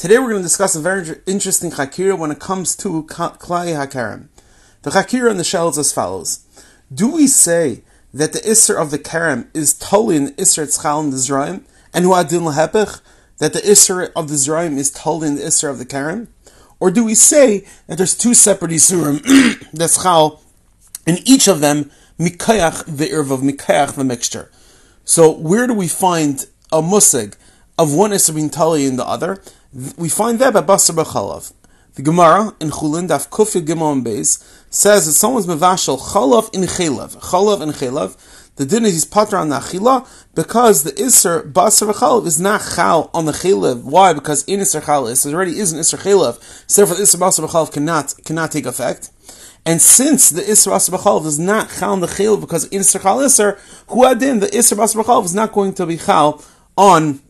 Today we're going to discuss a very interesting chakira when it comes to klai hakarim. The chakira in the shell is as follows: Do we say that the isser of the karam is totally in the isser tzchal and the zraim, and who adin lehepech that the isser of the zraim is totally in the isser of the karam, or do we say that there's two separate isurim that's chal, and each of them mikayach the irv of mikayach the mixture? So where do we find a musig of one isser being totally in the other? We find that by basar b'chalav. The Gemara in Chulin Daf Kufi Gimon Beis says that someone's mevashel chalav in chelav, chalav in chelav. The din is he's patra on the achila because the iser basar chalav is not chal on the chelav. Why? Because in iser chalav it already is an iser chelav. So therefore, the iser basar chalav cannot cannot take effect. And since the Isra Basar B'chalav is not Chal on the Chil because in Isra Chal Isra, who adin, the Isra Basar B'chalav is not going to be Chal on,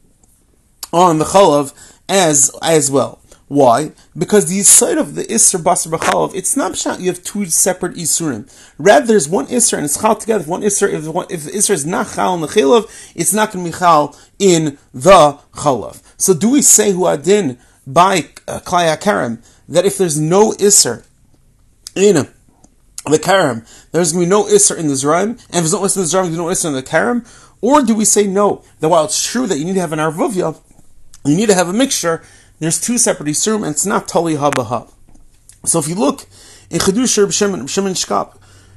on the Chalav as, as well. Why? Because the side of the Isser Basar B'chalav, it's not pshat, you have two separate Isurim. Rather, there's one Isser and it's Chal together. If one Isser, if, one, if the Isser is not Chal in the Chalav, it's not going to be Chal in the Chalav. So do we say who adin by uh, Klai Karam that if there's no Isser in the Karam, there's going to be no Isser in the Zraim, and if there's no Isser in the Zraim, there's no Isser in the Karam? Or do we say no, that while it's true that you need to have an Arvuvya, you need to have a mixture, there's two separate Isurim, and it's not Tali Habaha. So if you look in Chedush Reb Shimon, Shimon Shkop,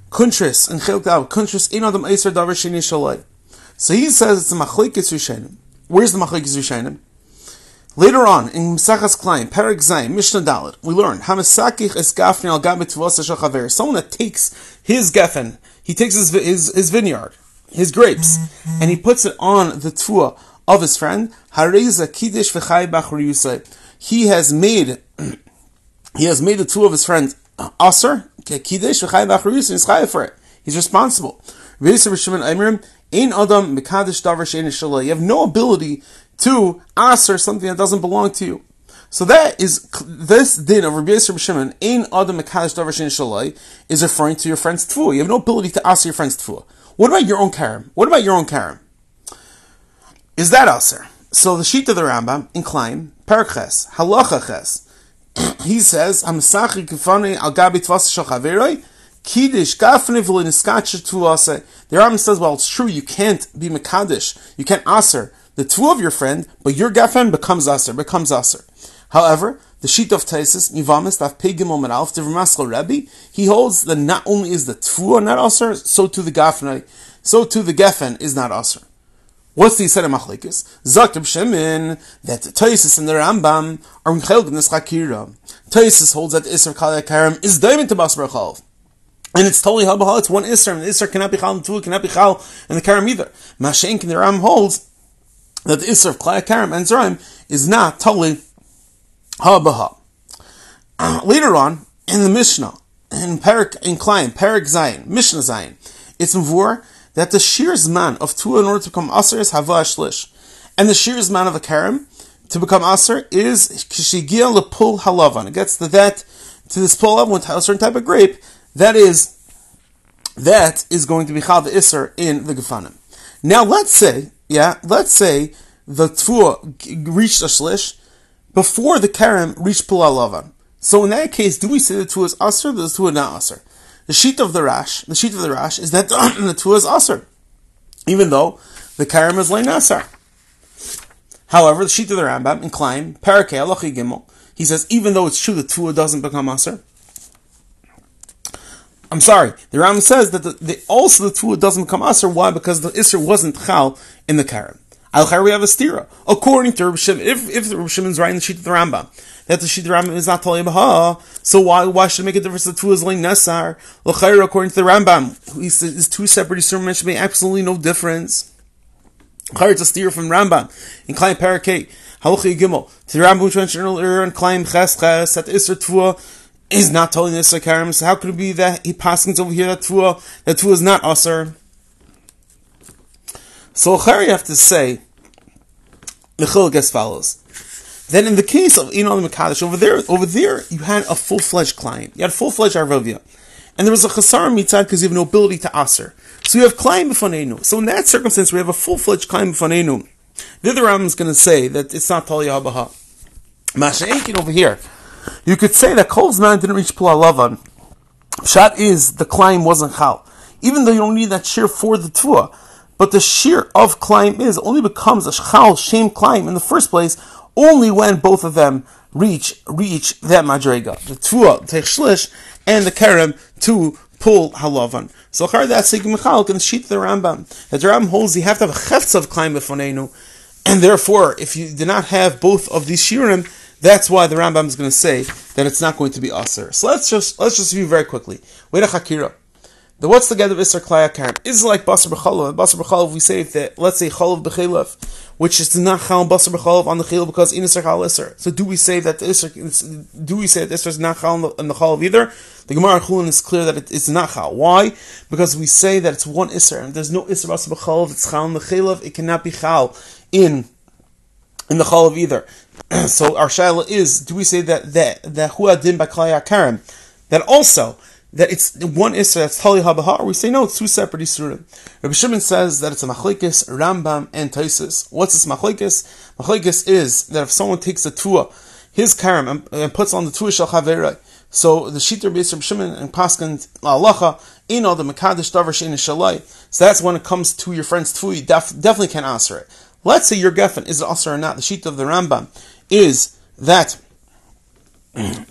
Kuntris, and Chelkav, Kuntris, Ein Adam Eiser Davar Sheni Shalai. So he says it's a Machlekes Rishenim. Where's the Machlekes Rishenim? Later on, in Mesachas Klein, Perek Zayin, Mishnah Dalit, we learn, Hamasakich es gafni al gabit chaver. Someone that takes his geffen, he takes his, his, his vineyard, his grapes, and he puts it on the tfuah of his friend, Hareza Kiddush v'chai b'achur He has made, he has made the two of his friends uh, Aser, Kiddush v'chai b'achur He's chai for it. He's responsible. You have no ability to aser something that doesn't belong to you. So that is this din of Rabbi Yisrael Shimon, Ein Adam Mekadosh Davar Shalai, is referring to your friend's tfuah. You have no ability to ask your friend's tfuah. What about your own karam? What about your own karam? Is that aser? So the sheet of the Rambam in Klein, Perches, Halacha Ches, he says, "Hamasachi kifani al gabi tvas shachaveroi." Kiddush gafne v'liniskach tuase. The Rambam says, well, it's true, you can't be mekadosh, you can't aser the two of your friend, but your gafen becomes aser, becomes aser. However, the sheet of Taisis, Nivamis, Daf Pegim Omer the Rebbe, he holds that not only is the Tfuah not aser, so too the gafen, so too the gefen is not aser. What's the Yisrael Machlekes? Zaktab Shemin, that Taisis and the Rambam are Mchelg in this Chakira. Taisis holds that the Isra Kal Karim is diamond to Basra Chalv. And it's totally halbahal, it's one Isra, and the Isra cannot be Chal, and the cannot be Chal, and the Karim either. Mashenk in the Ram holds that the Isra of Karim and Zeraim is not totally halbahal. Uh, later on, in the Mishnah, in Perik, in Klein, Perik Zayin, Mishnah Zayin, it's Mvur, that the sheer zman of two in order to become aser is hava shlish, and the sheer zman of a karam to become aser is kishigia lepul halavan. It gets to that to this pull of with a certain type of grape that is that is going to be chal the iser in the gefanim. Now let's say, yeah, let's say the tfuah reached a shlish before the karam reached pul. So in that case, do we say the tfuah is aser, the tfuah not aser? The sheet of the rash, the sheet of the rash is that the tuah is aser, even though the karam is lein asar. However, the sheet of the Rambam in Klein, Parakeh Alochi Gimel, he says even though it's true the tuah doesn't become aser. I'm sorry, the Rambam says that the, the, also the tuah doesn't become aser. Why? Because the isser wasn't chal in the karam. Al we have a stira. According to Reb Shimon, if if Reb Shimon's in the sheet of the Rambam, that the sheet of the Rambam is not Talib Baha, so why why should it make a difference that two is like Nesar? L'chayr, according to the Rambam, he says two separate Yisurim should make absolutely no difference. L'chayr, it's a stira from Rambam in Klein Parakeh. Halachi Gimel. To the Rambam which mentioned earlier in Klein Ches Ches that Isser Tvua is not telling this Karim. So how could it be that he passes over here that Tvua that Tvua is not Asr? So you have to say, the chiluk as follows. Then in the case of Inon Mekadosh, over there, over there, you had a full-fledged client. You had full-fledged Arvavia. And there was a chasar mitzad because you have no ability to aser. So you have client b'fanenu. So in that circumstance, we have a full-fledged client b'fanenu. The other Ram is going to say that it's not Tali Habaha. Masha'ekin over here. You could say that Kol's man didn't reach Pula Lavan. Shot is the climb wasn't Chal. Even though you don't need that shear for the Tua. But the shear of climb is only becomes a Chal shame climb in the first place only when both of them reach reach that madrega, the tua take shlish and the kerem to pull halavan. So char that sig michal can sheet the Rambam. The Rambam holds you have to have a cheftz of climb befonenu, and therefore if you do not have both of these shirim, that's why the Rambam is going to say that it's not going to be aser. So let's just let's just review very quickly. Wait a chakira. The what's the together of Isser Klaya Karim? Is like Basar B'chalav. And basar B'chalav, we say that, let's say Chalav B'chalav, which is not Chal Basar B'chalav on the Chalav because in Isser Chal. So do we say that the Isser, do we say that Isser is not Chal in the Chalav either? The Gemara Chulin is clear that it is not Chal. Why? Because we say that it's one Isser, and there's no Isser Basar B'chalav, it's Chal the Chalav, it cannot be Chal in in the Chalav either. so our Shaila is, do we say that that that Huadin by Karim, that also that it's one Isra that's uh, Tali habahar. we say no, it's two separate Isurim. Rabbi Shimon says that it's a Machlekes, Rambam, and Taisus. What's this Machlekes? Machlekes is that if someone takes a Tua, his karam, and, and puts on the Tua Chaverai, so the Shiter Beis Rabbi Shimon and Paskan La'alacha, know the Mekadesh Davar Shein Shalai. So that's when it comes to your friend's Tua, you def, definitely can't answer it. Let's say your Geffen is Asr or not. The sheet of the Rambam is that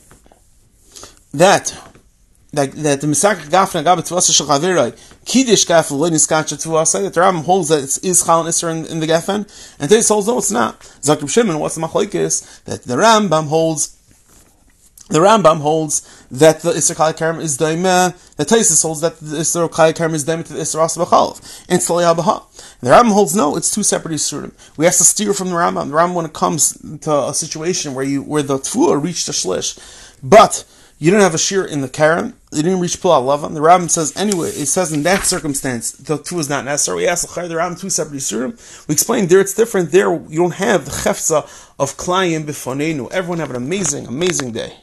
that that, that the Misak Gafna Gabet Tvasa Shal Chaviroi, Kiddush Gafna Lo Niskacha Tvasa, that the Rambam holds that it is Chal Isser in, in the Geffen, and this holds no, it's not. Zakir Shimon, what's the Machlaikis? That the Rambam holds the Rambam holds that the Isser Kali Karim is Daimah, the Taisis holds that the Isser Kali Karim is Daimah to the Isser Asa B'chalav, and Tzali Abaha. The Rambam holds no, it's two separate Isurim. We have to steer from the Rambam. The Rambam, when it comes to a situation where you, where the Tfuah reached the Shlish, but you don't have a shear in the Karen, you didn't reach Pula Lavan. The Rambam says, anyway, it says in that circumstance, the two is not necessary. We ask the Rambam two separate Yisurim. We explained there it's different. There you don't have the Chefza of Klayim Bifonenu. Everyone have an amazing, amazing day.